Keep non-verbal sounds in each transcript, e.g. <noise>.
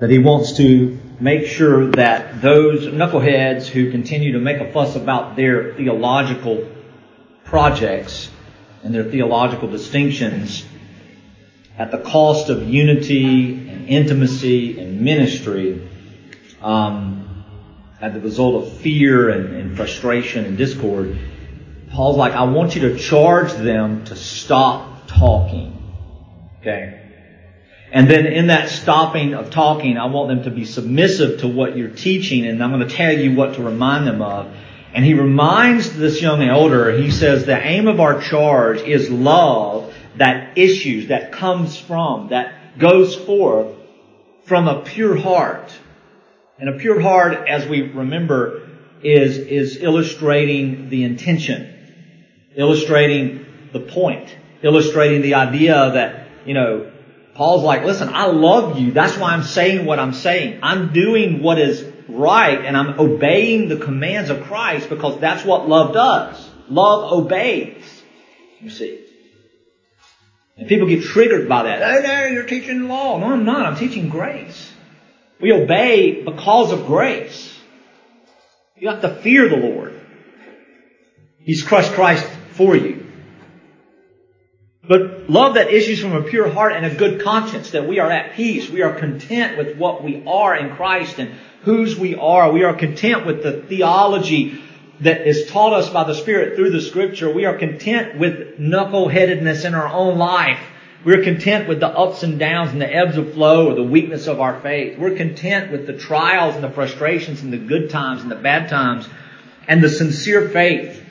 That he wants to make sure that those knuckleheads who continue to make a fuss about their theological projects and their theological distinctions at the cost of unity and intimacy and ministry, um, as the result of fear and, and frustration and discord, Paul's like, I want you to charge them to stop talking. Okay? And then in that stopping of talking, I want them to be submissive to what you're teaching, and I'm going to tell you what to remind them of. And he reminds this young elder, he says, the aim of our charge is love that issues, that comes from, that goes forth from a pure heart. And a pure heart, as we remember, is, is illustrating the intention, illustrating the point, illustrating the idea that, you know, Paul's like, listen, I love you. That's why I'm saying what I'm saying. I'm doing what is right and I'm obeying the commands of Christ because that's what love does. Love obeys. You see. And people get triggered by that. Oh no, you're teaching law. No, I'm not. I'm teaching grace. We obey because of grace. You have to fear the Lord. He's crushed Christ for you. But love that issues from a pure heart and a good conscience, that we are at peace. We are content with what we are in Christ and whose we are. We are content with the theology that is taught us by the Spirit through the Scripture. We are content with knuckleheadedness in our own life. We're content with the ups and downs and the ebbs of flow or the weakness of our faith. We're content with the trials and the frustrations and the good times and the bad times and the sincere faith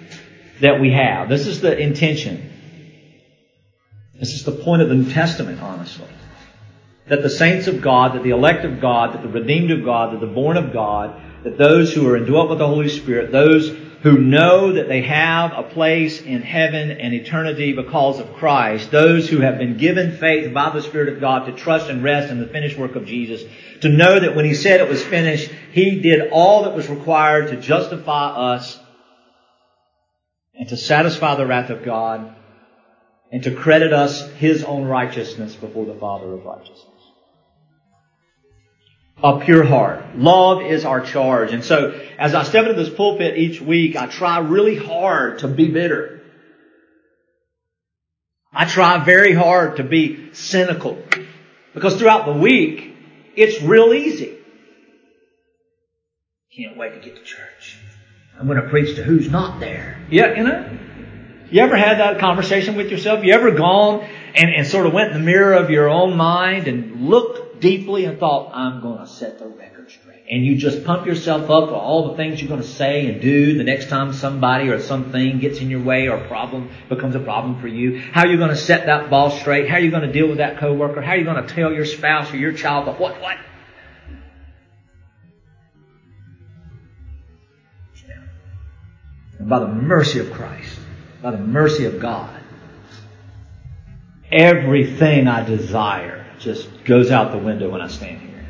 that we have. This is the intention. This is the point of the New Testament, honestly. That the saints of God, that the elect of God, that the redeemed of God, that the born of God, that those who are indwelt with the Holy Spirit, those who know that they have a place in heaven and eternity because of Christ, those who have been given faith by the Spirit of God to trust and rest in the finished work of Jesus, to know that when He said it was finished, He did all that was required to justify us and to satisfy the wrath of God and to credit us His own righteousness before the Father of righteousness. A pure heart. Love is our charge. And so, as I step into this pulpit each week, I try really hard to be bitter. I try very hard to be cynical. Because throughout the week, it's real easy. Can't wait to get to church. I'm going to preach to who's not there. Yeah, you know? You ever had that conversation with yourself? You ever gone and, and sort of went in the mirror of your own mind and looked deeply and thought, I'm going to set the record straight. And you just pump yourself up for all the things you're going to say and do the next time somebody or something gets in your way or a problem becomes a problem for you. How are you going to set that ball straight? How are you going to deal with that coworker? How are you going to tell your spouse or your child the what what? By the mercy of Christ, by the mercy of God, everything I desire just goes out the window when I stand here.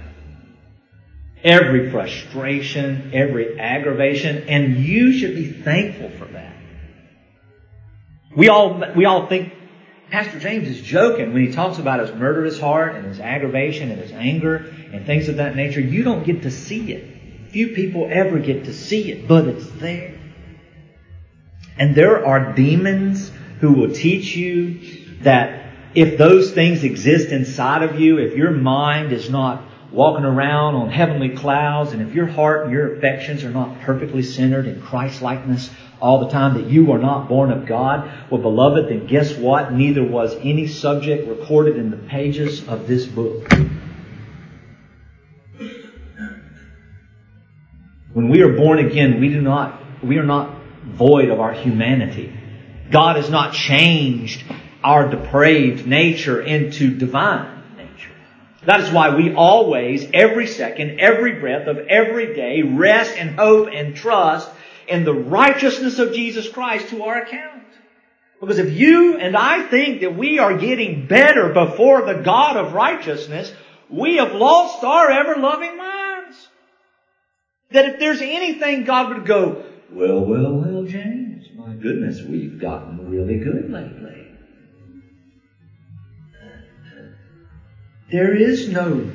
Every frustration, every aggravation, and you should be thankful for that. We all, we all think Pastor James is joking when he talks about his murderous heart and his aggravation and his anger and things of that nature. You don't get to see it. Few people ever get to see it, but it's there. And there are demons who will teach you that if those things exist inside of you, if your mind is not walking around on heavenly clouds, and if your heart and your affections are not perfectly centered in Christ likeness all the time, that you are not born of God, well, beloved, then guess what? Neither was any subject recorded in the pages of this book. When we are born again, we do not, we are not void of our humanity. God has not changed our depraved nature into divine nature. That is why we always, every second, every breath of every day, rest and hope and trust in the righteousness of Jesus Christ to our account. Because if you and I think that we are getting better before the God of righteousness, we have lost our ever loving minds. That if there's anything God would go, well, well, well, James, my goodness, we've gotten really good lately. There is no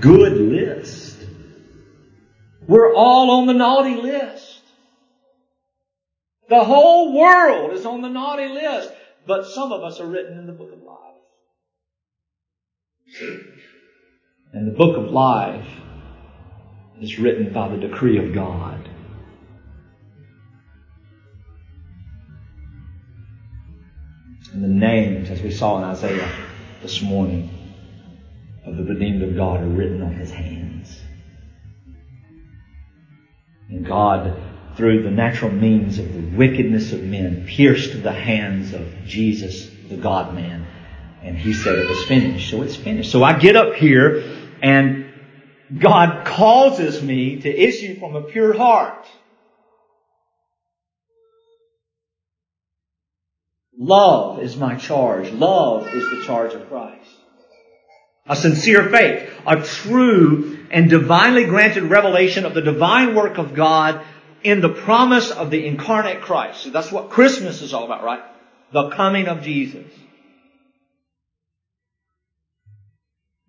good list. We're all on the naughty list. The whole world is on the naughty list, but some of us are written in the book of life. And the book of life is written by the decree of God. And the names, as we saw in Isaiah this morning, of the redeemed of God are written on his hands. And God, through the natural means of the wickedness of men, pierced the hands of Jesus, the God man. And he said it was finished. So it's finished. So I get up here and God causes me to issue from a pure heart. Love is my charge. Love is the charge of Christ. A sincere faith, a true and divinely granted revelation of the divine work of God in the promise of the incarnate Christ. See, that's what Christmas is all about, right? The coming of Jesus.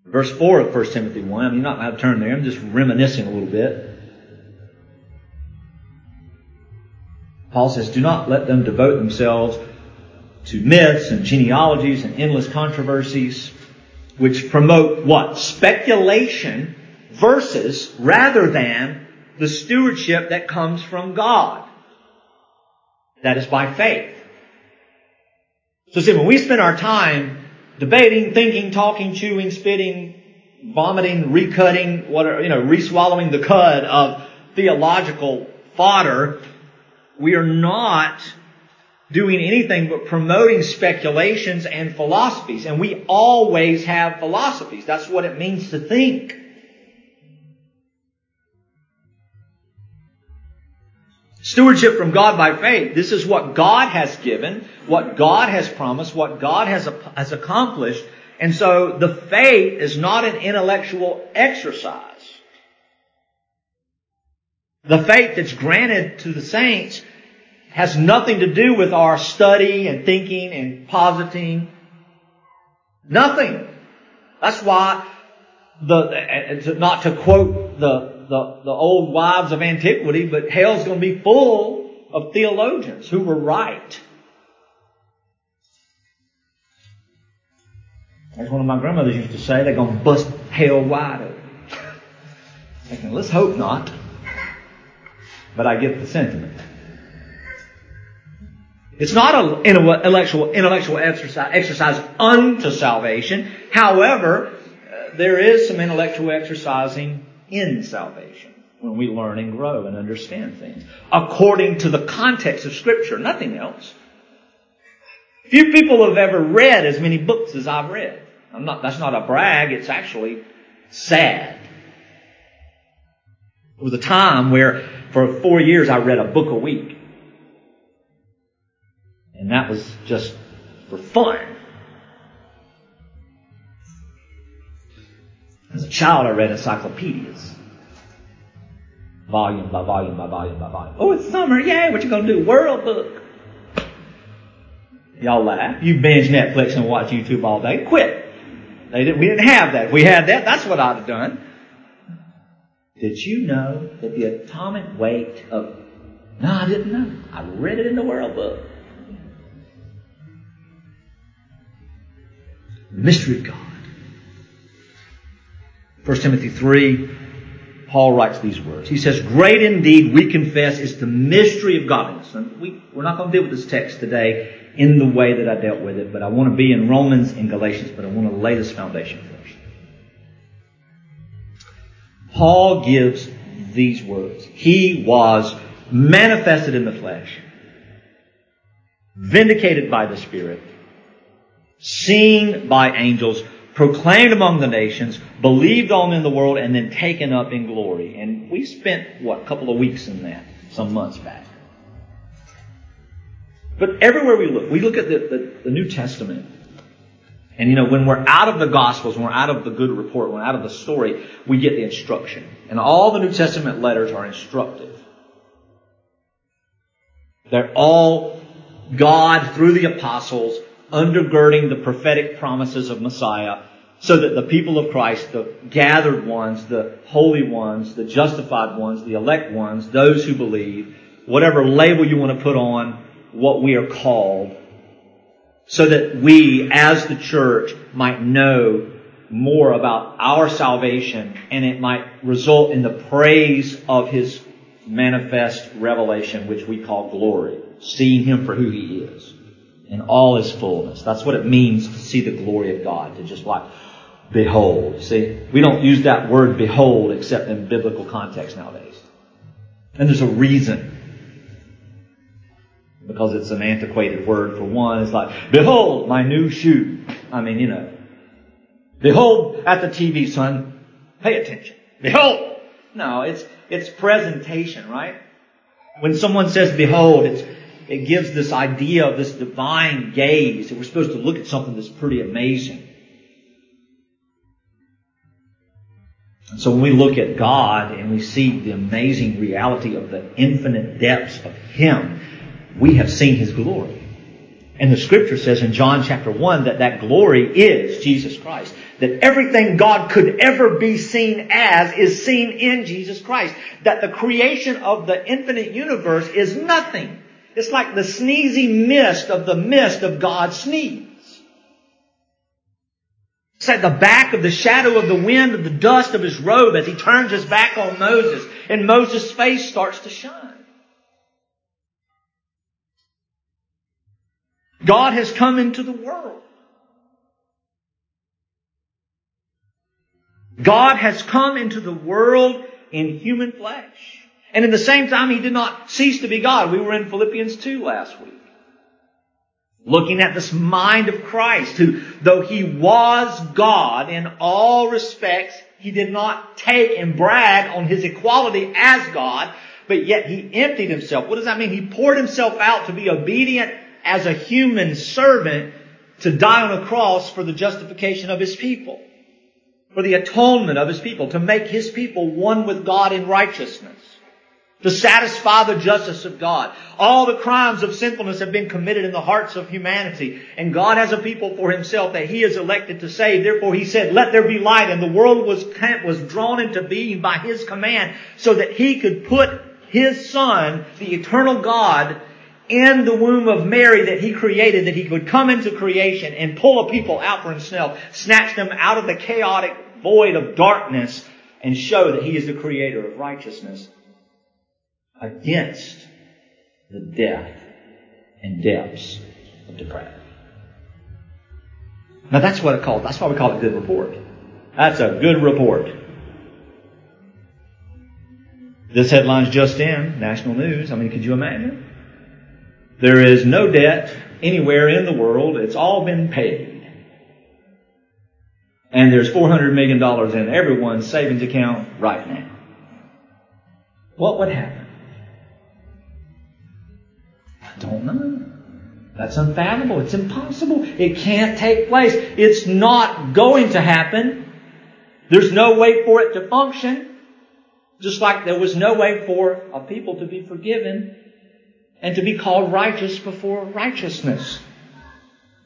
Verse 4 of 1 Timothy 1, I mean, you're not going to turn there, I'm just reminiscing a little bit. Paul says, Do not let them devote themselves to myths and genealogies and endless controversies, which promote what? Speculation versus rather than the stewardship that comes from God. That is by faith. So see, when we spend our time debating, thinking, talking, chewing, spitting, vomiting, recutting, whatever, you know, reswallowing the cud of theological fodder, we are not doing anything but promoting speculations and philosophies. And we always have philosophies. That's what it means to think. Stewardship from God by faith. This is what God has given, what God has promised, what God has, has accomplished. And so the faith is not an intellectual exercise. The faith that's granted to the saints has nothing to do with our study and thinking and positing. Nothing. That's why the, not to quote the, the, the old wives of antiquity, but hell's going to be full of theologians who were right. As one of my grandmothers used to say, they're going to bust hell wide open. Thinking, let's hope not. But I get the sentiment. It's not an intellectual, intellectual exercise, exercise unto salvation. However, uh, there is some intellectual exercising in salvation when we learn and grow and understand things according to the context of Scripture, nothing else. Few people have ever read as many books as I've read. I'm not, that's not a brag, it's actually sad. There was a time where for four years I read a book a week. And that was just for fun. As a child, I read encyclopedias. Volume by volume by volume by volume. Oh, it's summer. Yay. What you gonna do? World book. Y'all laugh. You binge Netflix and watch YouTube all day. Quit. They didn't, we didn't have that. If we had that, that's what I'd have done. Did you know that the atomic weight of, no, I didn't know. I read it in the World Book. Mystery of God. 1 Timothy 3, Paul writes these words. He says, Great indeed, we confess, is the mystery of godliness. And we, we're not going to deal with this text today in the way that I dealt with it, but I want to be in Romans and Galatians, but I want to lay this foundation first. Paul gives these words. He was manifested in the flesh, vindicated by the Spirit, seen by angels, proclaimed among the nations, believed on in the world, and then taken up in glory. And we spent, what, a couple of weeks in that, some months back. But everywhere we look, we look at the, the, the New Testament, and you know, when we're out of the Gospels, when we're out of the good report, when we're out of the story, we get the instruction. And all the New Testament letters are instructive. They're all God, through the apostles, undergirding the prophetic promises of Messiah, so that the people of Christ, the gathered ones, the holy ones, the justified ones, the elect ones, those who believe, whatever label you want to put on what we are called, so that we as the church might know more about our salvation and it might result in the praise of His manifest revelation, which we call glory. Seeing Him for who He is in all His fullness. That's what it means to see the glory of God, to just like behold. See, we don't use that word behold except in biblical context nowadays. And there's a reason. Because it's an antiquated word for one. It's like, behold my new shoe. I mean, you know. Behold at the TV, son. Pay attention. Behold. No, it's, it's presentation, right? When someone says behold, it's, it gives this idea of this divine gaze that we're supposed to look at something that's pretty amazing. And So when we look at God and we see the amazing reality of the infinite depths of Him, we have seen His glory. And the scripture says in John chapter 1 that that glory is Jesus Christ. That everything God could ever be seen as is seen in Jesus Christ. That the creation of the infinite universe is nothing. It's like the sneezy mist of the mist of God's sneeze. It's like the back of the shadow of the wind of the dust of his robe as he turns his back on Moses and Moses' face starts to shine. God has come into the world. God has come into the world in human flesh. And in the same time, He did not cease to be God. We were in Philippians 2 last week. Looking at this mind of Christ, who, though He was God in all respects, He did not take and brag on His equality as God, but yet He emptied Himself. What does that mean? He poured Himself out to be obedient as a human servant to die on a cross for the justification of his people, for the atonement of his people, to make his people one with God in righteousness, to satisfy the justice of God. All the crimes of sinfulness have been committed in the hearts of humanity, and God has a people for himself that he is elected to save. Therefore he said, let there be light, and the world was, was drawn into being by his command so that he could put his son, the eternal God, in the womb of Mary that he created, that he could come into creation and pull a people out for himself, snatch them out of the chaotic void of darkness, and show that he is the creator of righteousness against the depth and depths of depravity. Now that's what it called. That's why we call it a good report. That's a good report. This headline's just in, national news. I mean, could you imagine? There is no debt anywhere in the world. It's all been paid. And there's $400 million in everyone's savings account right now. What would happen? Don't know. That's unfathomable. It's impossible. It can't take place. It's not going to happen. There's no way for it to function. Just like there was no way for a people to be forgiven and to be called righteous before righteousness.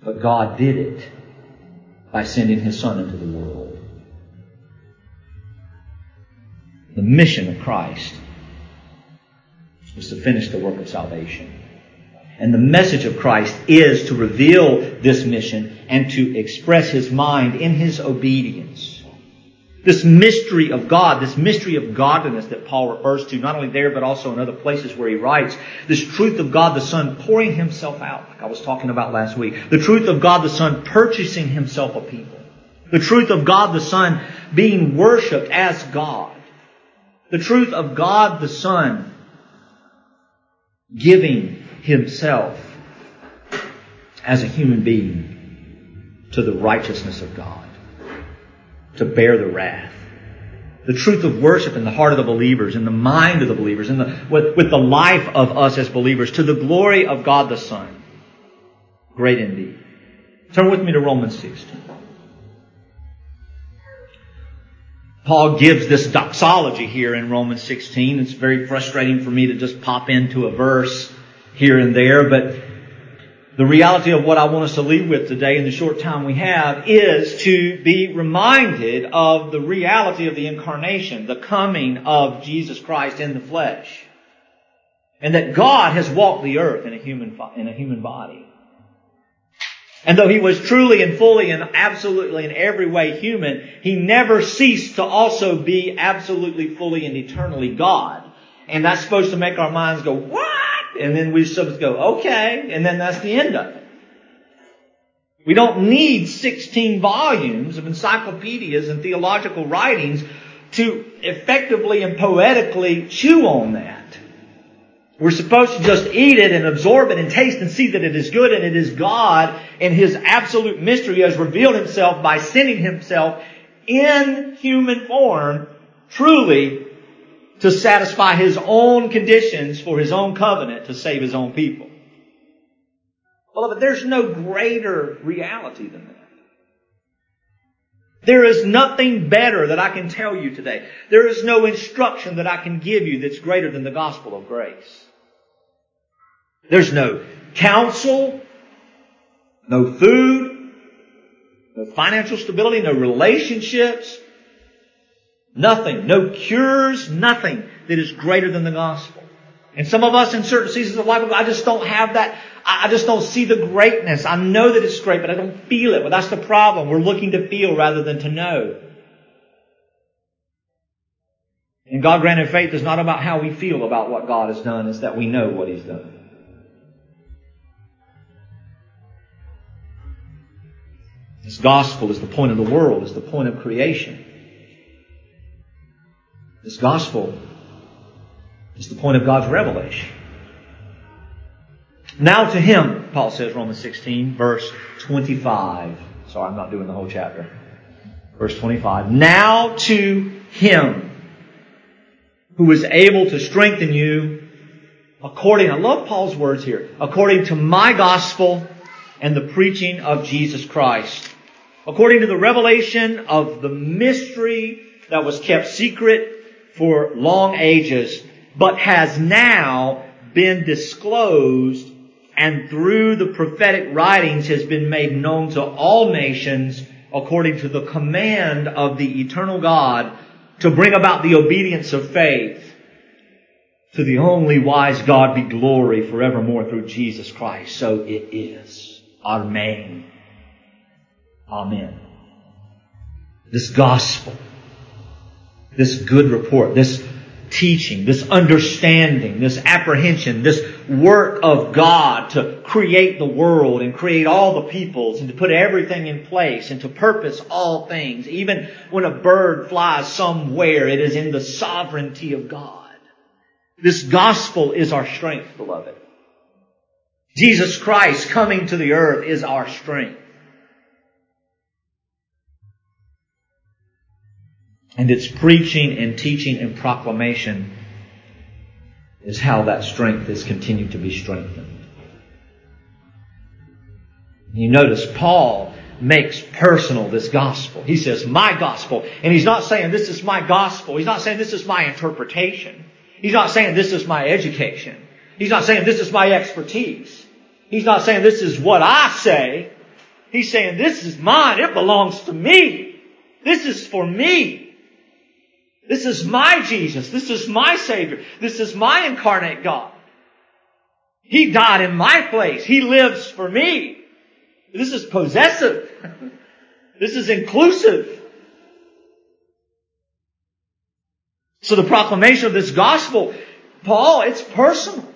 But God did it by sending His Son into the world. The mission of Christ was to finish the work of salvation. And the message of Christ is to reveal this mission and to express His mind in His obedience. This mystery of God, this mystery of godliness that Paul refers to, not only there, but also in other places where he writes, this truth of God the Son pouring himself out, like I was talking about last week. The truth of God the Son purchasing himself a people. The truth of God the Son being worshipped as God. The truth of God the Son giving himself as a human being to the righteousness of God to bear the wrath. The truth of worship in the heart of the believers, in the mind of the believers, in the, with, with the life of us as believers, to the glory of God the Son. Great indeed. Turn with me to Romans 16. Paul gives this doxology here in Romans 16. It's very frustrating for me to just pop into a verse here and there, but the reality of what I want us to leave with today in the short time we have is to be reminded of the reality of the incarnation, the coming of Jesus Christ in the flesh. And that God has walked the earth in a human, in a human body. And though he was truly and fully and absolutely in every way human, he never ceased to also be absolutely, fully, and eternally God. And that's supposed to make our minds go, what? And then supposed to go, okay. And then that's the end of it. We don't need 16 volumes of encyclopedias and theological writings to effectively and poetically chew on that. We're supposed to just eat it and absorb it and taste and see that it is good and it is God and His absolute mystery has revealed Himself by sending Himself in human form truly to satisfy His own conditions for His own covenant to save His own people. Beloved, there's no greater reality than that. There is nothing better that I can tell you today. There is no instruction that I can give you that's greater than the gospel of grace. There's no counsel, no food, no financial stability, no relationships, nothing, no cures, nothing that is greater than the gospel. And some of us in certain seasons of life, I just don't have that. I just don't see the greatness. I know that it's great, but I don't feel it. Well, that's the problem. We're looking to feel rather than to know. And God granted faith is not about how we feel about what God has done, it's that we know what He's done. This gospel is the point of the world, is the point of creation. This gospel is the point of God's revelation. Now to him, Paul says, Romans 16, verse 25. Sorry, I'm not doing the whole chapter. Verse 25. Now to him who is able to strengthen you according, I love Paul's words here, according to my gospel and the preaching of Jesus Christ. According to the revelation of the mystery that was kept secret for long ages, but has now been disclosed and through the prophetic writings has been made known to all nations according to the command of the eternal God to bring about the obedience of faith. To the only wise God be glory forevermore through Jesus Christ. So it is. Amen. Amen. This gospel, this good report, this teaching, this understanding, this apprehension, this work of God to create the world and create all the peoples and to put everything in place and to purpose all things. Even when a bird flies somewhere, it is in the sovereignty of God. This gospel is our strength, beloved. Jesus Christ coming to the earth is our strength. And its preaching and teaching and proclamation is how that strength is continued to be strengthened. You notice Paul makes personal this gospel. He says, my gospel. And he's not saying this is my gospel. He's not saying this is my interpretation. He's not saying this is my education. He's not saying this is my expertise. He's not saying this is what I say. He's saying this is mine. It belongs to me. This is for me. This is my Jesus. This is my Savior. This is my incarnate God. He died in my place. He lives for me. This is possessive. <laughs> this is inclusive. So the proclamation of this gospel, Paul, it's personal.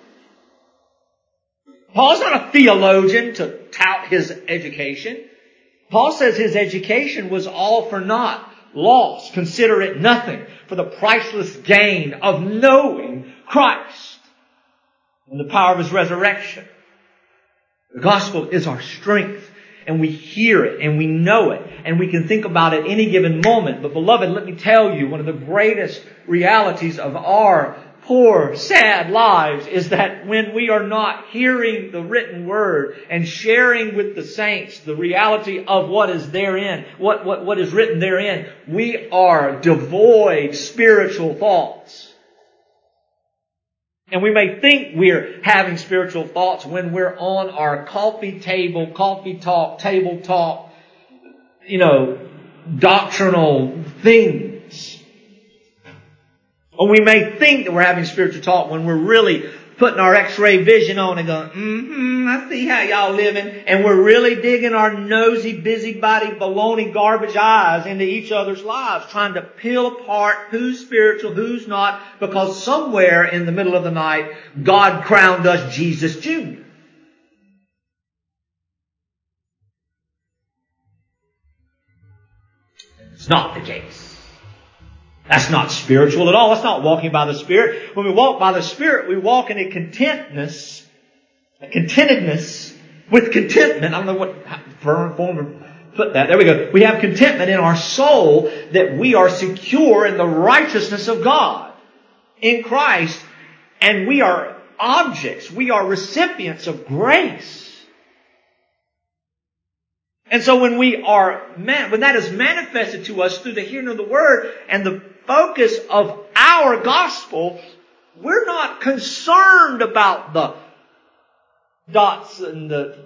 Paul's not a theologian to tout his education. Paul says his education was all for naught loss. Consider it nothing for the priceless gain of knowing Christ and the power of His resurrection. The gospel is our strength and we hear it and we know it and we can think about it any given moment. But beloved, let me tell you, one of the greatest realities of our poor, sad lives is that when we are not hearing the written word and sharing with the saints the reality of what is therein, what, what, what is written therein, we are devoid spiritual thoughts. And we may think we're having spiritual thoughts when we're on our coffee table, coffee talk, table talk, you know, doctrinal things. Or we may think that we're having spiritual talk when we're really putting our x-ray vision on and going, mm-hmm, I see how y'all living. And we're really digging our nosy, busybody, baloney, garbage eyes into each other's lives, trying to peel apart who's spiritual, who's not, because somewhere in the middle of the night, God crowned us Jesus Jr. It's not the case. That's not spiritual at all. That's not walking by the Spirit. When we walk by the Spirit, we walk in a contentness, a contentedness with contentment. I don't know what form to put that. There we go. We have contentment in our soul that we are secure in the righteousness of God in Christ and we are objects. We are recipients of grace. And so when we are, when that is manifested to us through the hearing of the Word and the focus of our gospel, we're not concerned about the dots and the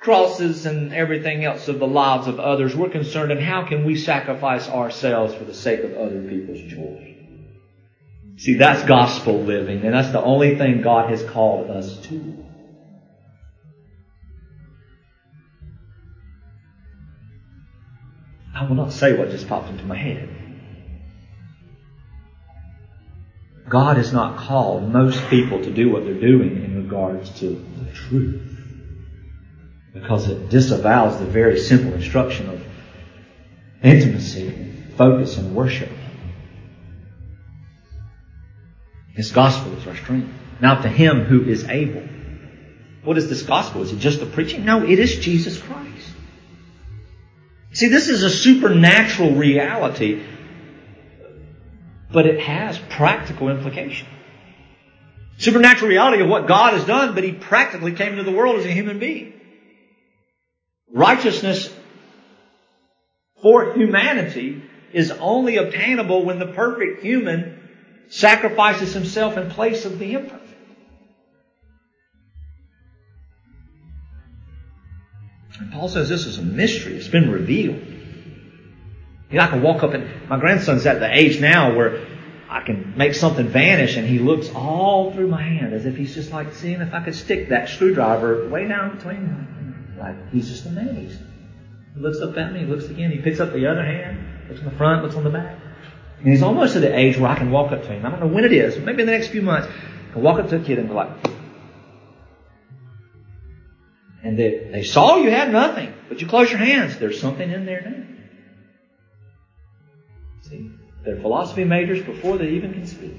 crosses and everything else of the lives of others. We're concerned in how can we sacrifice ourselves for the sake of other people's joy. See, that's gospel living, and that's the only thing God has called us to. I will not say what just popped into my head. God has not called most people to do what they're doing in regards to the truth. Because it disavows the very simple instruction of intimacy, focus, and worship. His gospel is our strength. Now to him who is able. What is this gospel? Is it just the preaching? No, it is Jesus Christ. See, this is a supernatural reality but it has practical implication. Supernatural reality of what God has done, but He practically came into the world as a human being. Righteousness for humanity is only obtainable when the perfect human sacrifices himself in place of the imperfect. And Paul says this is a mystery. It's been revealed. You know, I can walk up and my grandson's at the age now where I can make something vanish and he looks all through my hand as if he's just like seeing if I could stick that screwdriver way down between like he's just amazed. He looks up at me, looks again, he picks up the other hand, looks on the front, looks on the back. And he's almost at the age where I can walk up to him. I don't know when it is, maybe in the next few months. I can walk up to a kid and be like, and they, they saw you had nothing, but you close your hands. There's something in there now. See, they're philosophy majors before they even can speak.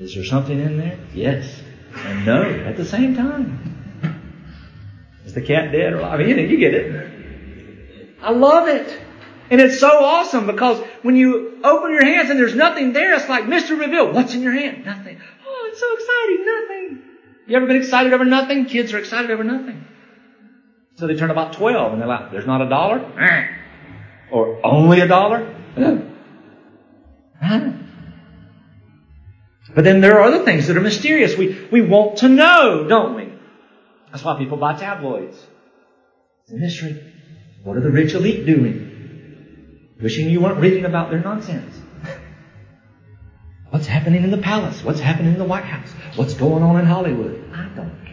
Is there something in there? Yes. And no at the same time. Is the cat dead or alive? I <laughs> mean, you get it. I love it. And it's so awesome because when you open your hands and there's nothing there, it's like Mr. Reveal. What's in your hand? Nothing. Oh, it's so exciting. Nothing. You ever been excited over nothing? Kids are excited over nothing. So they turn about 12 and they're like, there's not a dollar? Eh. Or only a dollar? But then there are other things that are mysterious. We, we want to know, don't we? That's why people buy tabloids. It's a mystery. What are the rich elite doing? Wishing you weren't reading about their nonsense. <laughs> What's happening in the palace? What's happening in the White House? What's going on in Hollywood? I don't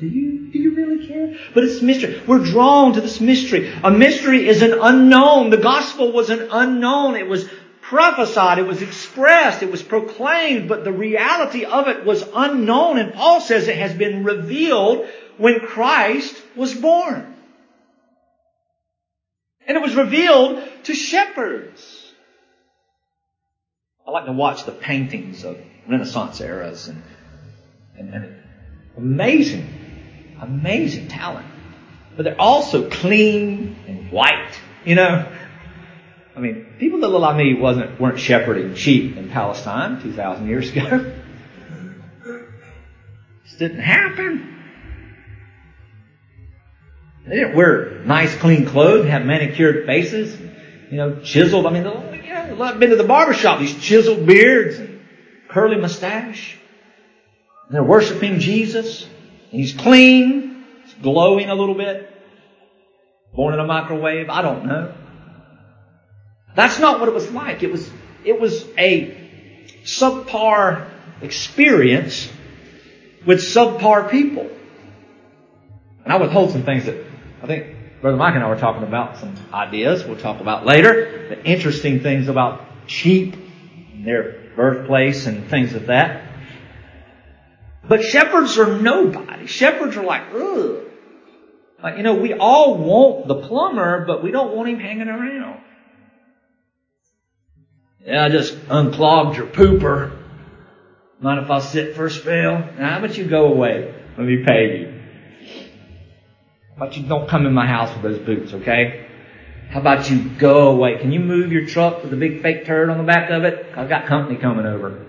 do you, do you really care? But it's mystery. We're drawn to this mystery. A mystery is an unknown. The gospel was an unknown. It was prophesied. It was expressed. It was proclaimed, but the reality of it was unknown. And Paul says it has been revealed when Christ was born. And it was revealed to shepherds. I like to watch the paintings of Renaissance eras and, and, and amazing amazing talent. But they're also clean and white, you know. I mean, people that look like me wasn't, weren't shepherding sheep in Palestine 2,000 years ago. <laughs> This didn't happen. They didn't wear nice, clean clothes, have manicured faces, you know, chiseled. I mean, you know, I've been to the barber shop, these chiseled beards and curly mustache. They're worshiping Jesus. He's clean. He's glowing a little bit. Born in a microwave. I don't know. That's not what it was like. It was, it was a subpar experience with subpar people. And I withhold some things that I think Brother Mike and I were talking about, some ideas we'll talk about later, the interesting things about sheep and their birthplace and things of that. But shepherds are nobody. Shepherds are like, ugh. Like, you know, we all want the plumber, but we don't want him hanging around. Yeah, I just unclogged your pooper. Mind if I sit for a spell? Now, how about you go away? Let me pay you. How about you don't come in my house with those boots, okay? How about you go away? Can you move your truck with a big fake turd on the back of it? I've got company coming over.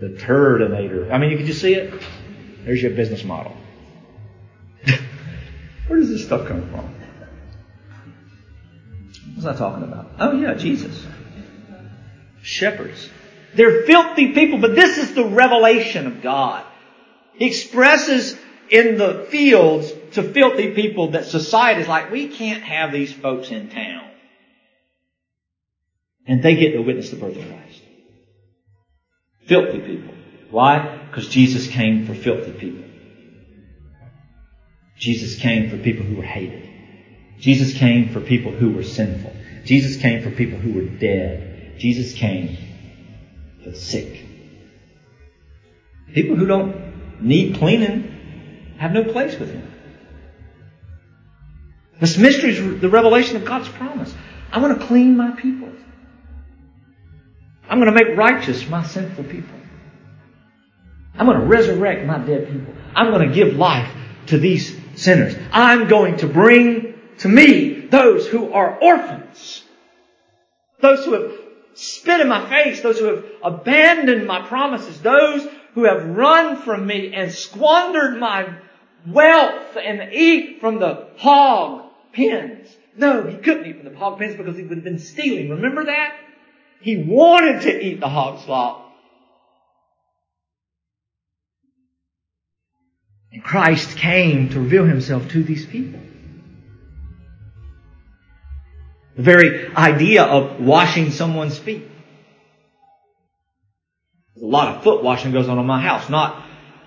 The turdinator. I mean, you can just see it. There's your business model. <laughs> Where does this stuff come from? What's I talking about? Oh yeah, Jesus. Shepherds. They're filthy people, but this is the revelation of God. He expresses in the fields to filthy people that society is like, we can't have these folks in town. And they get to witness the birth of Christ. Filthy people. Why? Because Jesus came for filthy people. Jesus came for people who were hated. Jesus came for people who were sinful. Jesus came for people who were dead. Jesus came for the sick. People who don't need cleaning have no place with him. This mystery is the revelation of God's promise. I want to clean my people. I'm going to make righteous my sinful people. I'm going to resurrect my dead people. I'm going to give life to these sinners. I'm going to bring to me those who are orphans. Those who have spit in my face. Those who have abandoned my promises. Those who have run from me and squandered my wealth and eat from the hog pens. No, he couldn't eat from the hog pens because he would have been stealing. Remember that? He wanted to eat the hog slop. And Christ came to reveal himself to these people. The very idea of washing someone's feet. There's a lot of foot washing goes on in my house, not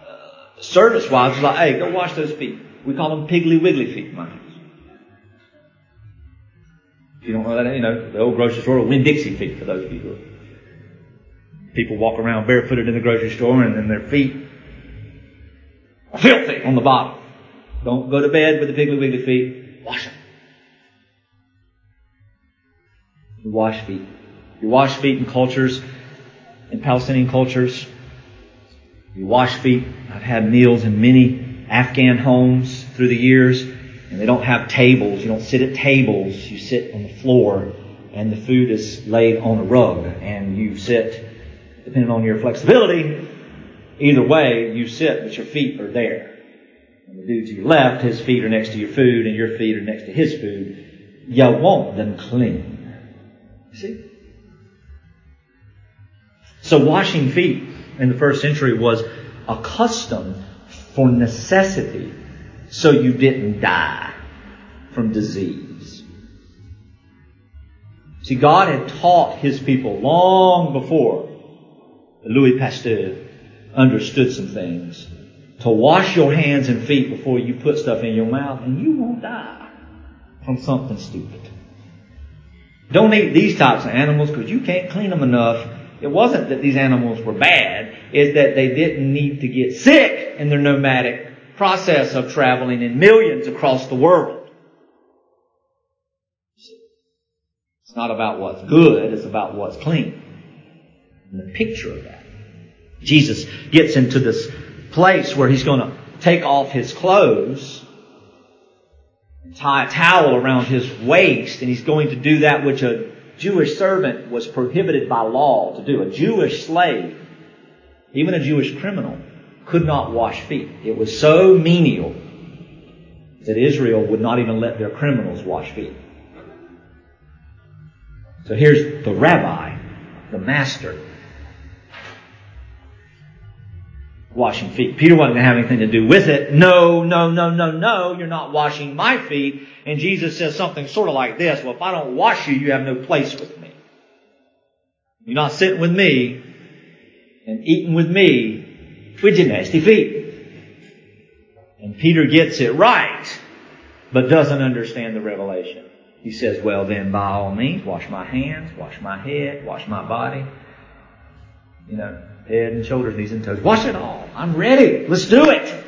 uh, service wise. It's like, hey, go wash those feet. We call them piggly wiggly feet in my house. If you don't know that, you know, the old grocery store, Winn-Dixie feet for those of you who are. People walk around barefooted in the grocery store and then their feet are filthy on the bottom. Don't go to bed with the piggly wiggly feet. Wash them. You wash feet. You wash feet in cultures, in Palestinian cultures. You wash feet. I've had meals in many Afghan homes through the years, and they don't have tables. You don't sit at tables. You sit on the floor, and the food is laid on a rug, and you sit, depending on your flexibility, either way, you sit, but your feet are there. And the dude to your left, his feet are next to your food, and your feet are next to his food. You want them clean. See? So washing feet in the first century was a custom for necessity so you didn't die from disease. See, God had taught His people long before Louis Pasteur understood some things to wash your hands and feet before you put stuff in your mouth and you won't die from something stupid. Don't eat these types of animals because you can't clean them enough. It wasn't that these animals were bad, it's that they didn't need to get sick in their nomadic process of traveling in millions across the world. It's not about what's good, it's about what's clean. And the picture of that. Jesus gets into this place where he's going to take off his clothes tie a towel around his waist, and he's going to do that which a Jewish servant was prohibited by law to do. A Jewish slave, even a Jewish criminal, could not wash feet. It was so menial that Israel would not even let their criminals wash feet. So here's the rabbi, the master, washing feet. Peter wasn't going to have anything to do with it. No, no, no, no, no, you're not washing my feet. And Jesus says something sort of like this. Well, if I don't wash you, you have no place with me. You're not sitting with me and eating with me nasty feet. And Peter gets it right, but doesn't understand the revelation. He says, well then, by all means, wash my hands, wash my head, wash my body. You know, head and shoulders, knees and toes. Wash it all. I'm ready. Let's do it.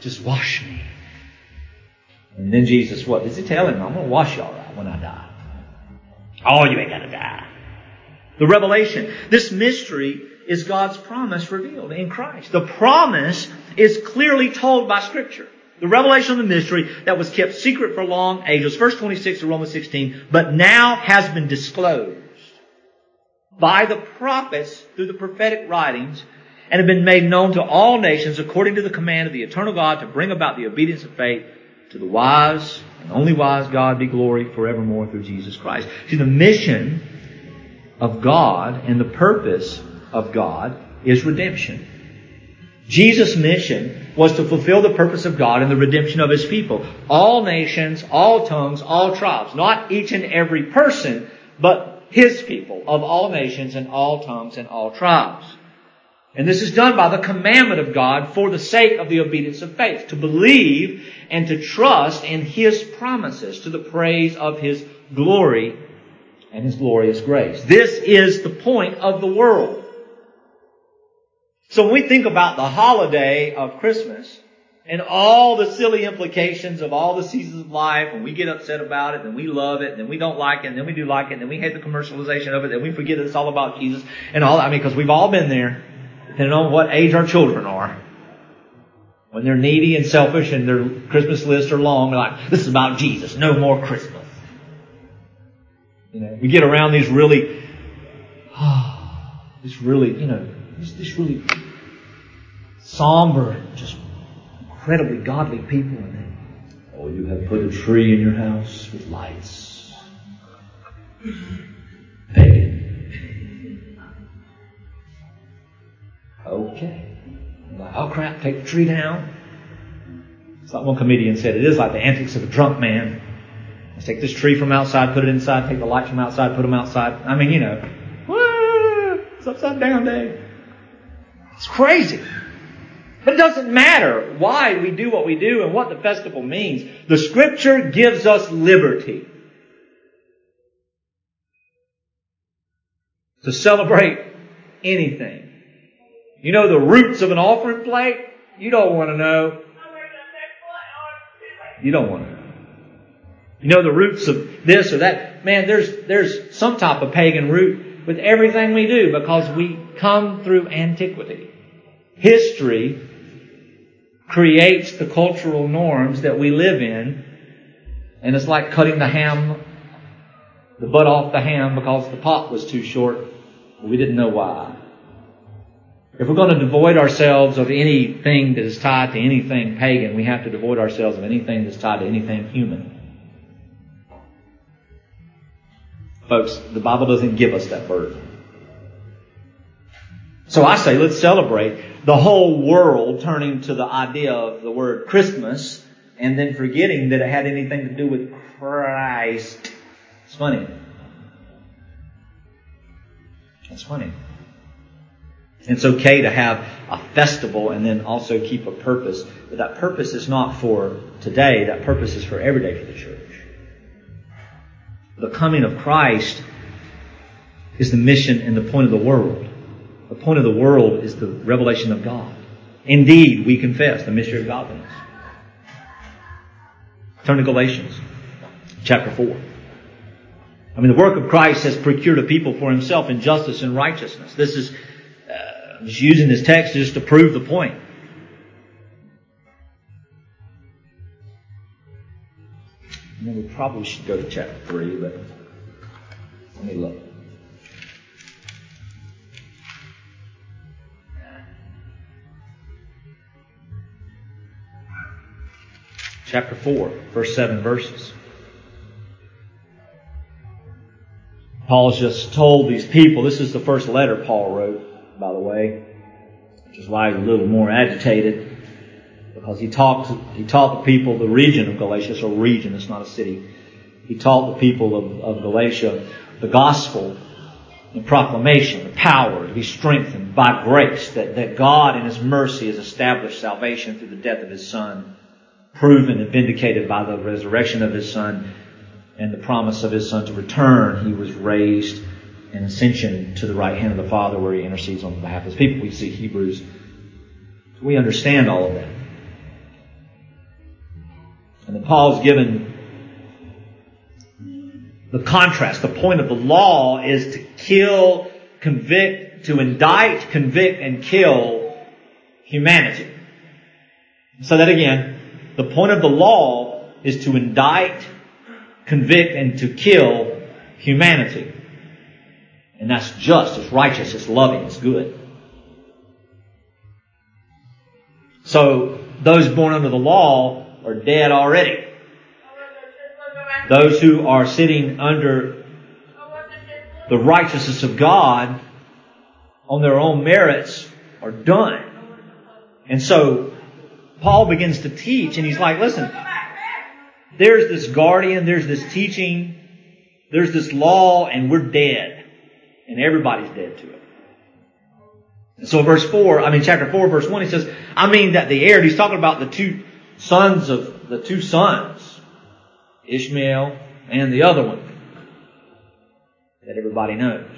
Just wash me. And then Jesus, what does he tell him? I'm going to wash you all right when I die. Oh, you ain't got to die. The revelation. This mystery is God's promise revealed in Christ. The promise is clearly told by Scripture. The revelation of the mystery that was kept secret for long ages. Verse 26 of Romans 16, but now has been disclosed by the prophets through the prophetic writings and have been made known to all nations according to the command of the eternal God to bring about the obedience of faith to the wise and only wise God be glory forevermore through Jesus Christ. See, the mission of God and the purpose of God is redemption. Jesus' mission was to fulfill the purpose of God in the redemption of His people. All nations, all tongues, all tribes. Not each and every person, but his people of all nations and all tongues and all tribes. And this is done by the commandment of God for the sake of the obedience of faith, to believe and to trust in His promises to the praise of His glory and His glorious grace. This is the point of the world. So when we think about the holiday of Christmas, and all the silly implications of all the seasons of life, and we get upset about it, and we love it, and then we don't like it, and then we do like it, and then we hate the commercialization of it, and we forget it's all about Jesus, and all, that. I mean, because we've all been there, depending on what age our children are. When they're needy and selfish and their Christmas lists are long, they're like, this is about Jesus, no more Christmas. You know, we get around these really, <sighs> oh, this really, you know, this, this really somber, just incredibly godly people in it. Oh, you have put a tree in your house with lights. Pagan. Okay. Oh crap, take the tree down. It's like one comedian said, it is like the antics of a drunk man. Let's take this tree from outside, put it inside, take the lights from outside, put them outside. I mean, you know, it's upside down day. It's crazy. But it doesn't matter why we do what we do and what the festival means. The scripture gives us liberty to celebrate anything. You know the roots of an offering plate? You don't want to know. You don't want to know. You know the roots of this or that. Man, there's, there's some type of pagan root with everything we do because we come through antiquity. History creates the cultural norms that we live in. And it's like cutting the ham, the butt off the ham because the pot was too short. We didn't know why. If we're going to devoid ourselves of anything that is tied to anything pagan, we have to devoid ourselves of anything that's tied to anything human. Folks, the Bible doesn't give us that burden. So I say, let's celebrate the whole world turning to the idea of the word Christmas and then forgetting that it had anything to do with Christ. It's funny. It's funny. It's okay to have a festival and then also keep a purpose, but that purpose is not for today, that purpose is for every day for the church. The coming of Christ is the mission and the point of the world. The point of the world is the revelation of God. Indeed, we confess the mystery of godliness. Turn to Galatians chapter 4. I mean, the work of Christ has procured a people for himself in justice and righteousness. This is, uh, I'm just using this text just to prove the point. And then we probably should go to chapter 3, but let me look. Chapter 4, first seven verses. Paul's just told these people, this is the first letter Paul wrote, by the way. which is why he's a little more agitated because he talked he taught the people the region of Galatia, so region, it's not a city. He taught the people of, of Galatia the gospel and proclamation, the power to be strengthened by grace, that, that God in His mercy has established salvation through the death of His Son, proven and vindicated by the resurrection of His Son and the promise of His Son to return. He was raised and ascension to the right hand of the Father where He intercedes on behalf of His people. We see Hebrews. We understand all of that. And then Paul's given the contrast. The point of the law is to kill, convict, to indict, convict, and kill humanity. So that again, the point of the law is to indict, convict, and to kill humanity. And that's just, it's righteous, it's loving, it's good. So those born under the law are dead already. Those who are sitting under the righteousness of God on their own merits are done. And so Paul begins to teach and he's like, listen, there's this guardian, there's this teaching, there's this law, and we're dead. And everybody's dead to it. so verse 4, I mean chapter 4, verse 1, he says, I mean that the heir, he's talking about the two sons of, the two sons Ishmael, and the other one that everybody knows.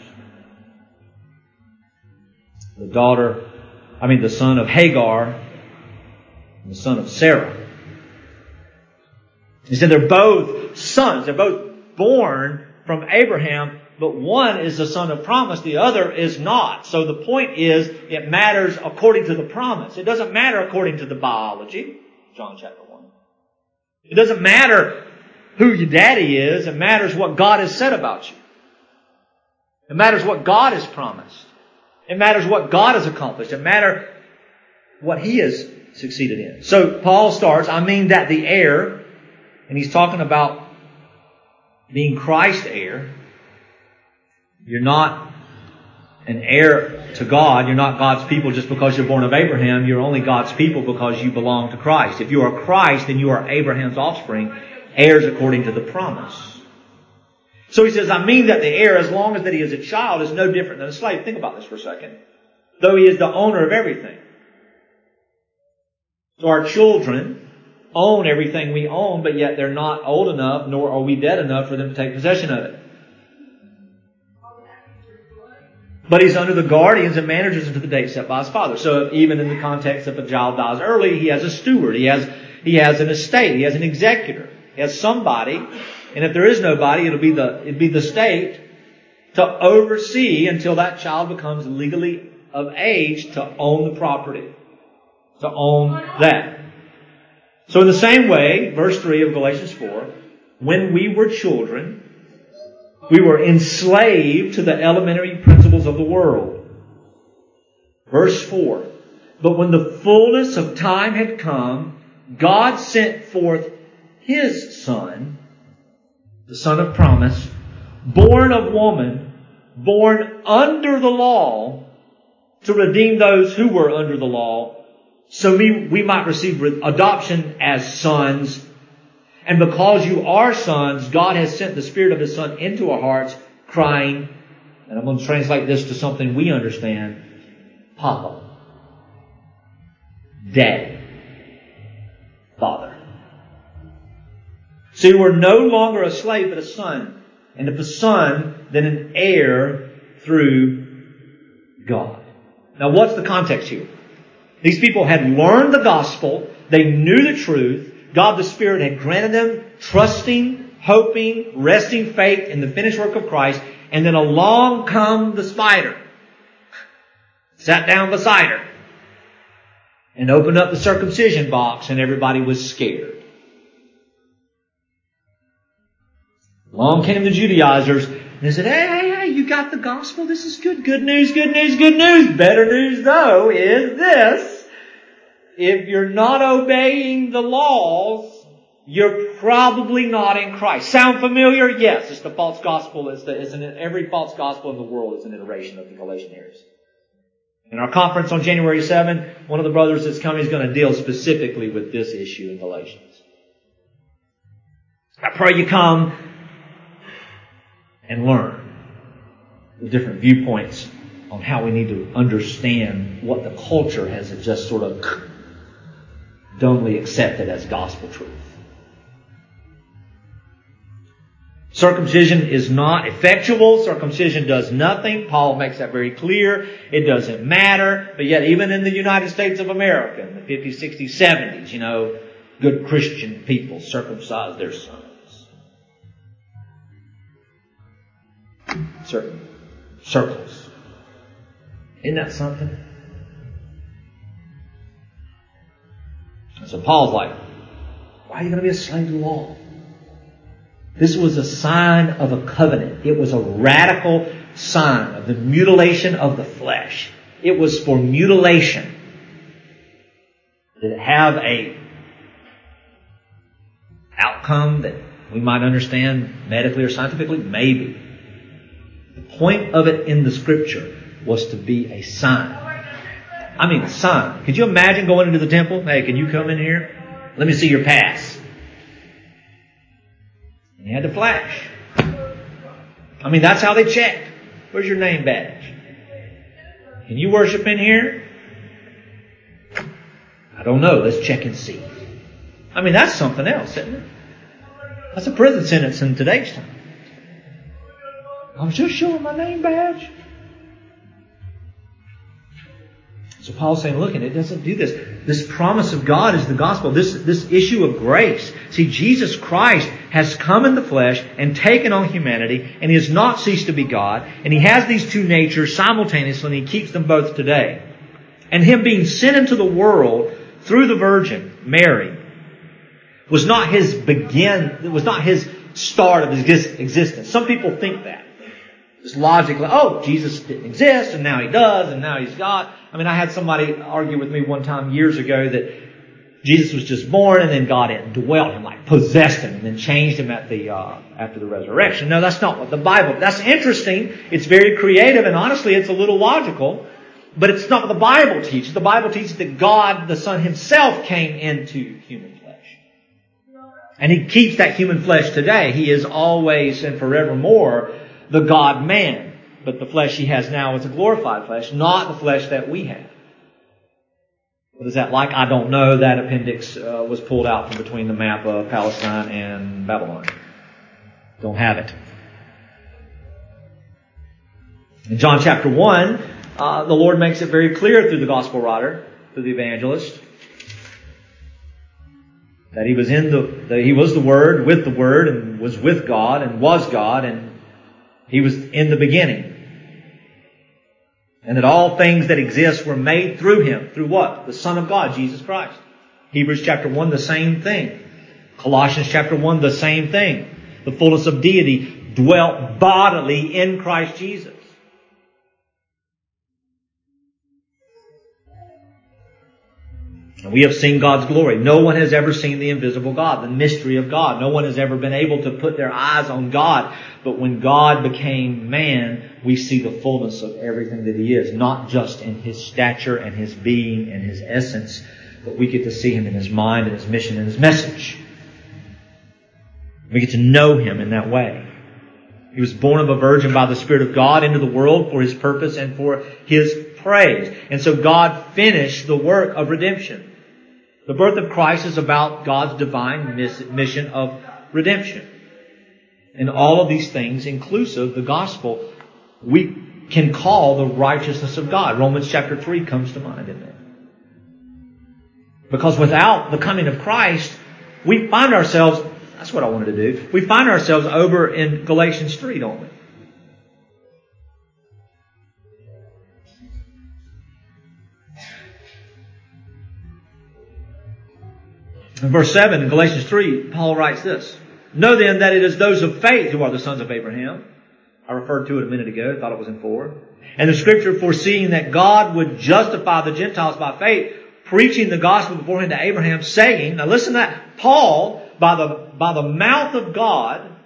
The daughter, I mean the son of Hagar, the son of Sarah. He said they're both sons. They're both born from Abraham, but one is the son of promise, the other is not. So the point is, it matters according to the promise. It doesn't matter according to the biology. John chapter 1. It doesn't matter who your daddy is. It matters what God has said about you. It matters what God has promised. It matters what God has accomplished. It matters what He has succeeded in. So Paul starts, I mean that the heir, and he's talking about being Christ heir. You're not an heir to God. You're not God's people just because you're born of Abraham. You're only God's people because you belong to Christ. If you are Christ, then you are Abraham's offspring heirs according to the promise. So he says, I mean that the heir, as long as that he is a child, is no different than a slave. Think about this for a second. Though he is the owner of everything. So our children own everything we own, but yet they're not old enough, nor are we dead enough for them to take possession of it. But he's under the guardians and managers until the date set by his father. So even in the context if a child dies early, he has a steward, he has, he has an estate, he has an executor he has somebody, and if there is nobody, it'll be the, it'll be the state to oversee until that child becomes legally of age to own the property. To own that. So in the same way, verse 3 of Galatians 4, when we were children, we were enslaved to the elementary principles of the world. Verse 4, but when the fullness of time had come, God sent forth his son, the son of promise, born of woman, born under the law, to redeem those who were under the law, so we, we might receive adoption as sons. And because you are sons, God has sent the Spirit of His Son into our hearts, crying, and I'm going to translate this to something we understand, Papa. Daddy. Father. You are no longer a slave, but a son. And if a son, then an heir through God. Now what's the context here? These people had learned the gospel. They knew the truth. God the Spirit had granted them trusting, hoping, resting faith in the finished work of Christ. And then along come the spider. Sat down beside her. And opened up the circumcision box and everybody was scared. Along came the Judaizers and they said, hey, you got the gospel? This is good. Good news, good news, good news. Better news though is this. If you're not obeying the laws, you're probably not in Christ. Sound familiar? Yes, it's the false gospel. It's, the, it's an, every false gospel in the world is an iteration of the Galatian heresy. In our conference on January 7, one of the brothers that's coming is going to deal specifically with this issue in Galatians. I pray you come and learn the different viewpoints on how we need to understand what the culture has just sort of dumbly accepted as gospel truth. Circumcision is not effectual. Circumcision does nothing. Paul makes that very clear. It doesn't matter. But yet, even in the United States of America, in the 50s, 60s, 70s, you know, good Christian people circumcise their sons. Certain circles. Isn't that something? So Paul's like, why are you going to be a slave to the law? This was a sign of a covenant. It was a radical sign of the mutilation of the flesh. It was for mutilation. Did it have a outcome that we might understand medically or scientifically? Maybe. The point of it in the scripture was to be a sign. I mean, a sign. Could you imagine going into the temple? Hey, can you come in here? Let me see your pass. He had to flash. I mean, that's how they checked. Where's your name badge? Can you worship in here? I don't know. Let's check and see. I mean, that's something else, isn't it? That's a prison sentence in today's time. I'm just showing my name badge. So Paul's saying, look, and it doesn't do this. This promise of God is the gospel. This, this issue of grace. See, Jesus Christ has come in the flesh and taken on humanity, and he has not ceased to be God, and he has these two natures simultaneously, and he keeps them both today. And him being sent into the world through the Virgin, Mary, was not his begin, was not his start of his existence. Some people think that. Just logically, oh, Jesus didn't exist, and now he does, and now he's God. I mean, I had somebody argue with me one time years ago that Jesus was just born and then God indwelt him, like possessed him, and then changed him at the uh, after the resurrection. No, that's not what the Bible. That's interesting. It's very creative, and honestly, it's a little logical, but it's not what the Bible teaches. The Bible teaches that God, the Son Himself, came into human flesh, and He keeps that human flesh today. He is always and forevermore the God Man. But the flesh he has now is a glorified flesh, not the flesh that we have. What is that like? I don't know. That appendix uh, was pulled out from between the map of Palestine and Babylon. Don't have it. In John chapter 1, uh, the Lord makes it very clear through the gospel writer, through the evangelist, that he was in the, that he was the Word, with the Word, and was with God, and was God, and he was in the beginning. And that all things that exist were made through him. Through what? The Son of God, Jesus Christ. Hebrews chapter 1, the same thing. Colossians chapter 1, the same thing. The fullness of deity dwelt bodily in Christ Jesus. And we have seen God's glory. No one has ever seen the invisible God, the mystery of God. No one has ever been able to put their eyes on God. But when God became man, we see the fullness of everything that He is. Not just in His stature and His being and His essence, but we get to see Him in His mind and His mission and His message. We get to know Him in that way. He was born of a virgin by the Spirit of God into the world for His purpose and for His praise. And so God finished the work of redemption. The birth of Christ is about God's divine mission of redemption. And all of these things, inclusive the gospel, we can call the righteousness of God. Romans chapter 3 comes to mind in there. Because without the coming of Christ, we find ourselves, that's what I wanted to do, we find ourselves over in Galatians 3, don't we? Verse 7 in Galatians 3, Paul writes this. Know then that it is those of faith who are the sons of Abraham. I referred to it a minute ago. I thought it was in 4. And the scripture foreseeing that God would justify the Gentiles by faith, preaching the gospel beforehand to Abraham, saying, now listen to that, Paul, by the, by the mouth of God,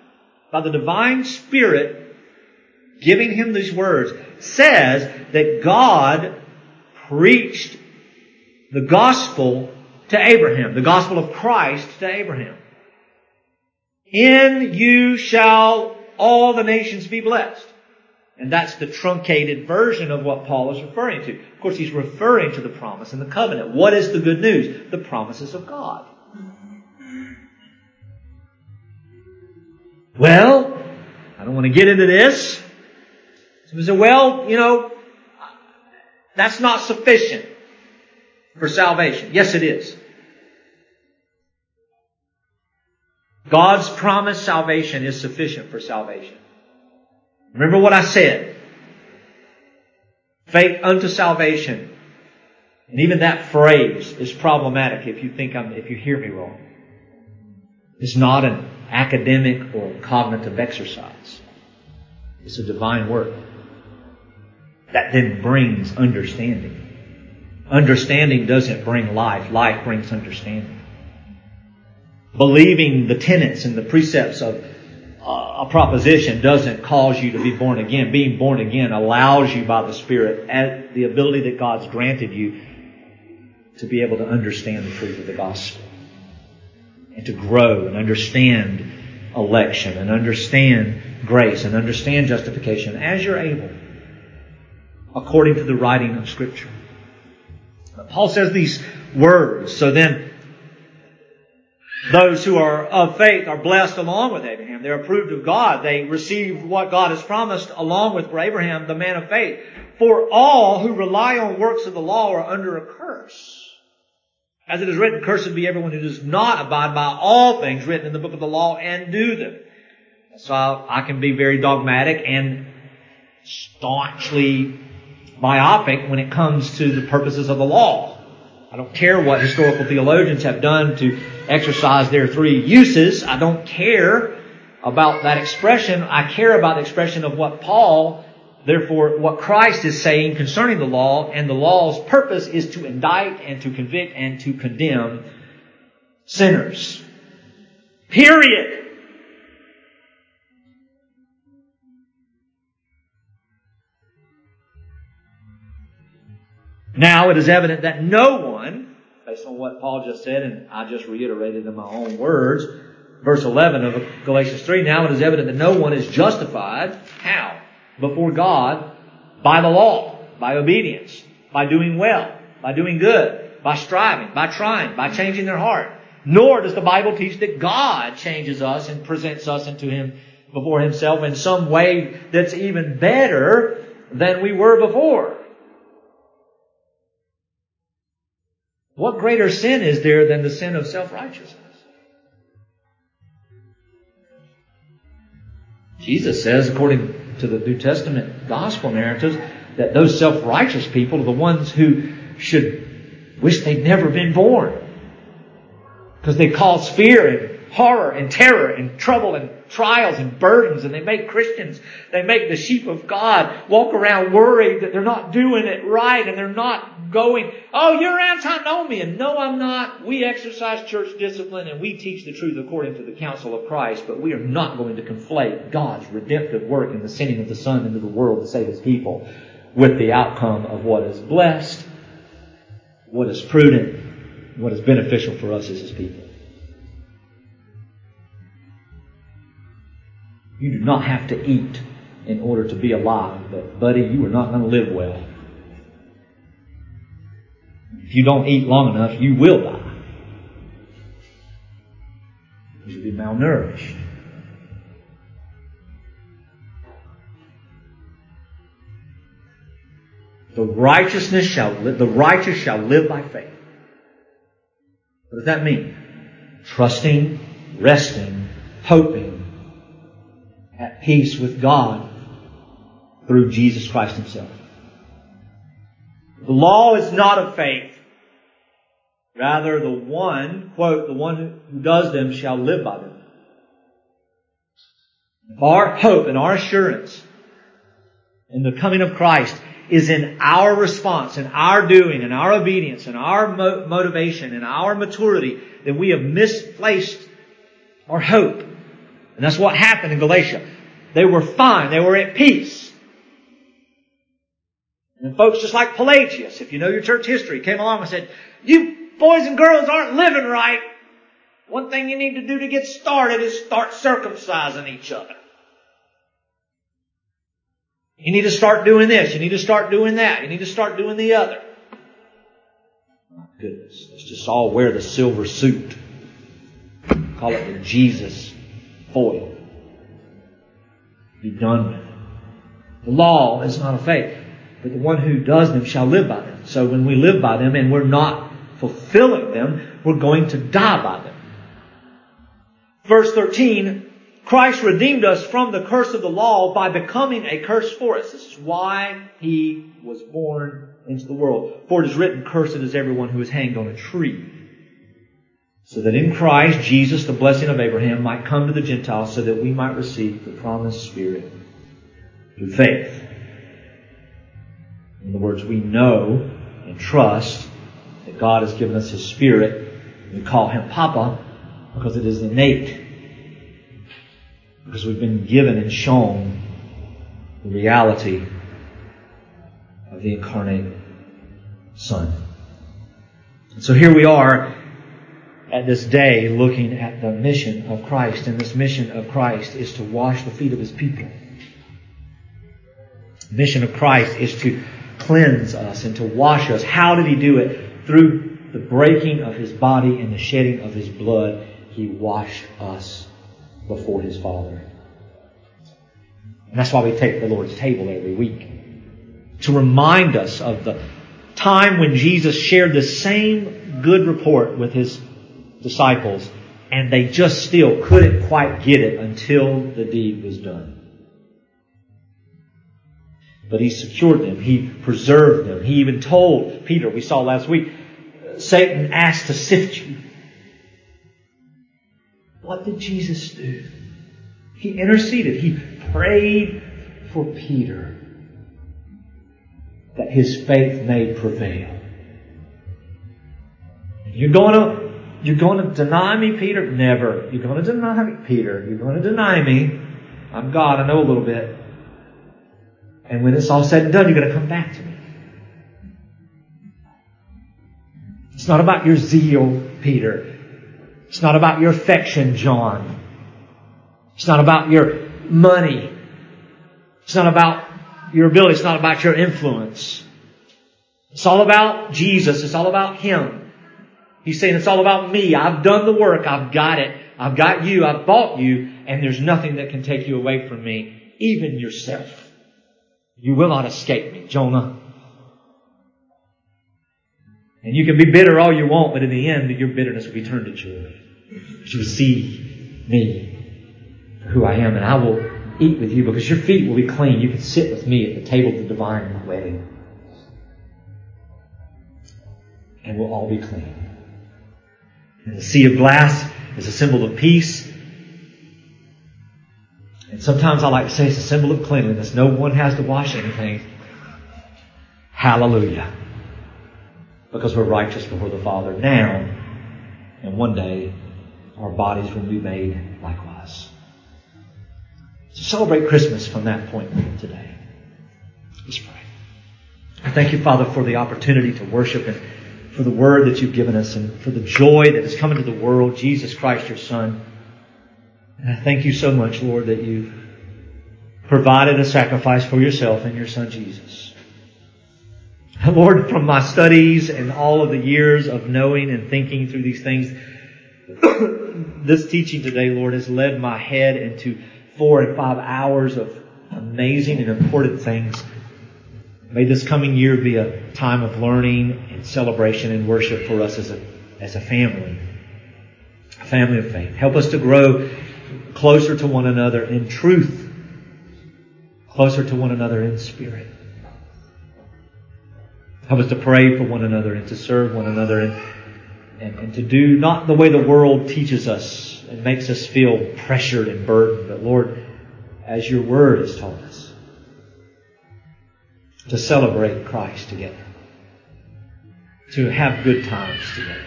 by the divine Spirit, giving him these words, says that God preached the gospel to Abraham, the gospel of Christ to Abraham. In you shall all the nations be blessed. And that's the truncated version of what Paul is referring to. Of course, he's referring to the promise and the covenant. What is the good news? The promises of God. Well, I don't want to get into this. Some say, well, you know, that's not sufficient for salvation. Yes, it is. God's promised salvation is sufficient for salvation. Remember what I said. Faith unto salvation. And even that phrase is problematic if you think I'm, if you hear me wrong. It's not an academic or cognitive exercise. It's a divine work that then brings understanding. Understanding doesn't bring life. Life brings understanding. Believing the tenets and the precepts of uh, a proposition doesn't cause you to be born again. Being born again allows you by the Spirit and the ability that God's granted you to be able to understand the truth of the gospel and to grow and understand election and understand grace and understand justification as you're able according to the writing of Scripture. Paul says these words, so then those who are of faith are blessed along with Abraham. They're approved of God. They receive what God has promised along with Abraham, the man of faith. For all who rely on works of the law are under a curse. As it is written, cursed be everyone who does not abide by all things written in the book of the law and do them. So I can be very dogmatic and staunchly myopic when it comes to the purposes of the law. I don't care what historical theologians have done to exercise their three uses. I don't care about that expression. I care about the expression of what Paul, therefore, what Christ is saying concerning the law, and the law's purpose is to indict and to convict and to condemn sinners. Period. Now it is evident that no one, based on what Paul just said, and I just reiterated in my own words, verse 11 of Galatians 3, now it is evident that no one is justified. How? Before God by the law, by obedience, by doing well, by doing good, by striving, by trying, by changing their heart. Nor does the Bible teach that God changes us and presents us into Him before Himself in some way that's even better than we were before. What greater sin is there than the sin of self-righteousness? Jesus says, according to the New Testament gospel narratives, that those self-righteous people are the ones who should wish they'd never been born. Because they cause fear and horror and terror and trouble and trials and burdens and they make Christians, they make the sheep of God walk around worried that they're not doing it right and they're not going, oh, you're antinomian. No, I'm not. We exercise church discipline and we teach the truth according to the counsel of Christ, but we are not going to conflate God's redemptive work in the sending of the Son into the world to save His people with the outcome of what is blessed, what is prudent, what is beneficial for us as His people. You do not have to eat in order to be alive, but buddy, you are not going to live well. If you don't eat long enough, you will die. You'll be malnourished. The righteousness shall li- the righteous shall live by faith. What does that mean? Trusting, resting, hoping, at peace with God through Jesus Christ Himself. The law is not of faith. Rather, the one, quote, the one who does them shall live by them. Our hope and our assurance in the coming of Christ is in our response, in our doing, in our obedience, in our mo- motivation, in our maturity that we have misplaced our hope. And that's what happened in Galatia. They were fine. They were at peace. And folks just like Pelagius, if you know your church history, came along and said, you boys and girls aren't living right. One thing you need to do to get started is start circumcising each other. You need to start doing this. You need to start doing that. You need to start doing the other. My goodness. Let's just all wear the silver suit. Call it the Jesus foil. Be done with it. The law is not a faith, but the one who does them shall live by them. So when we live by them and we're not fulfilling them, we're going to die by them. Verse 13, Christ redeemed us from the curse of the law by becoming a curse for us. This is why He was born into the world. For it is written, cursed is everyone who is hanged on a tree. So that in Christ, Jesus, the blessing of Abraham, might come to the Gentiles so that we might receive the promised Spirit through faith. In other words, we know and trust that God has given us His Spirit. We call Him Papa because it is innate. Because we've been given and shown the reality of the incarnate Son. And so here we are at this day looking at the mission of Christ, and this mission of Christ is to wash the feet of His people. The mission of Christ is to cleanse us and to wash us. How did He do it? Through the breaking of His body and the shedding of His blood, He washed us before His Father. And that's why we take the Lord's table every week. To remind us of the time when Jesus shared the same good report with His disciples and they just still couldn't quite get it until the deed was done. But he secured them. He preserved them. He even told Peter, we saw last week, Satan asked to sift you. What did Jesus do? He interceded. He prayed for Peter that his faith may prevail. You're going to, you're going to deny me, Peter? Never. You're going to deny me, Peter. You're going to deny me. I'm God. I know a little bit. And when it's all said and done, you're going to come back to me. It's not about your zeal, Peter. It's not about your affection, John. It's not about your money. It's not about your ability. It's not about your influence. It's all about Jesus. It's all about Him. He's saying it's all about me. I've done the work. I've got it. I've got you. I've bought you. And there's nothing that can take you away from me, even yourself. You will not escape me, Jonah. And you can be bitter all you want, but in the end, your bitterness will be turned to joy. You will see me for who I am, and I will eat with you because your feet will be clean. You can sit with me at the table of the divine in my wedding. And we'll all be clean. And the sea of glass is a symbol of peace. And sometimes I like to say it's a symbol of cleanliness. No one has to wash anything. Hallelujah. Because we're righteous before the Father now. And one day, our bodies will be made likewise. So celebrate Christmas from that point today. Let's pray. I thank you, Father, for the opportunity to worship and for the word that you've given us and for the joy that has come into the world, Jesus Christ, your Son. And I thank you so much, Lord, that you've provided a sacrifice for yourself and your Son, Jesus. <laughs> Lord, from my studies and all of the years of knowing and thinking through these things, <coughs> this teaching today, Lord, has led my head into four and five hours of amazing and important things. May this coming year be a time of learning celebration and worship for us as a, as a family, a family of faith. Help us to grow closer to one another in truth, closer to one another in spirit. Help us to pray for one another and to serve one another and, and, and to do not the way the world teaches us and makes us feel pressured and burdened, but Lord, as your word has taught us, to celebrate Christ together, to have good times together,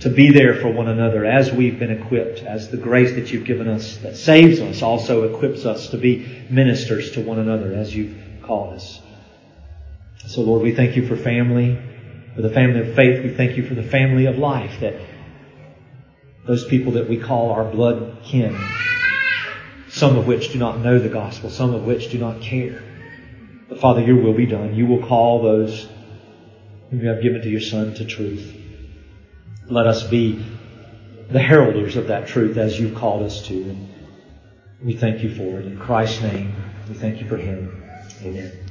to be there for one another as we've been equipped, as the grace that you've given us that saves us also equips us to be ministers to one another as you've called us. So, Lord, we thank you for family, for the family of faith. We thank you for the family of life, that those people that we call our blood kin, some of which do not know the gospel, some of which do not care. But Father, your will be done. You will call those you have given to your Son to truth. Let us be the heralders of that truth as you've called us to. And we thank you for it. In Christ's name, we thank you for him. Amen.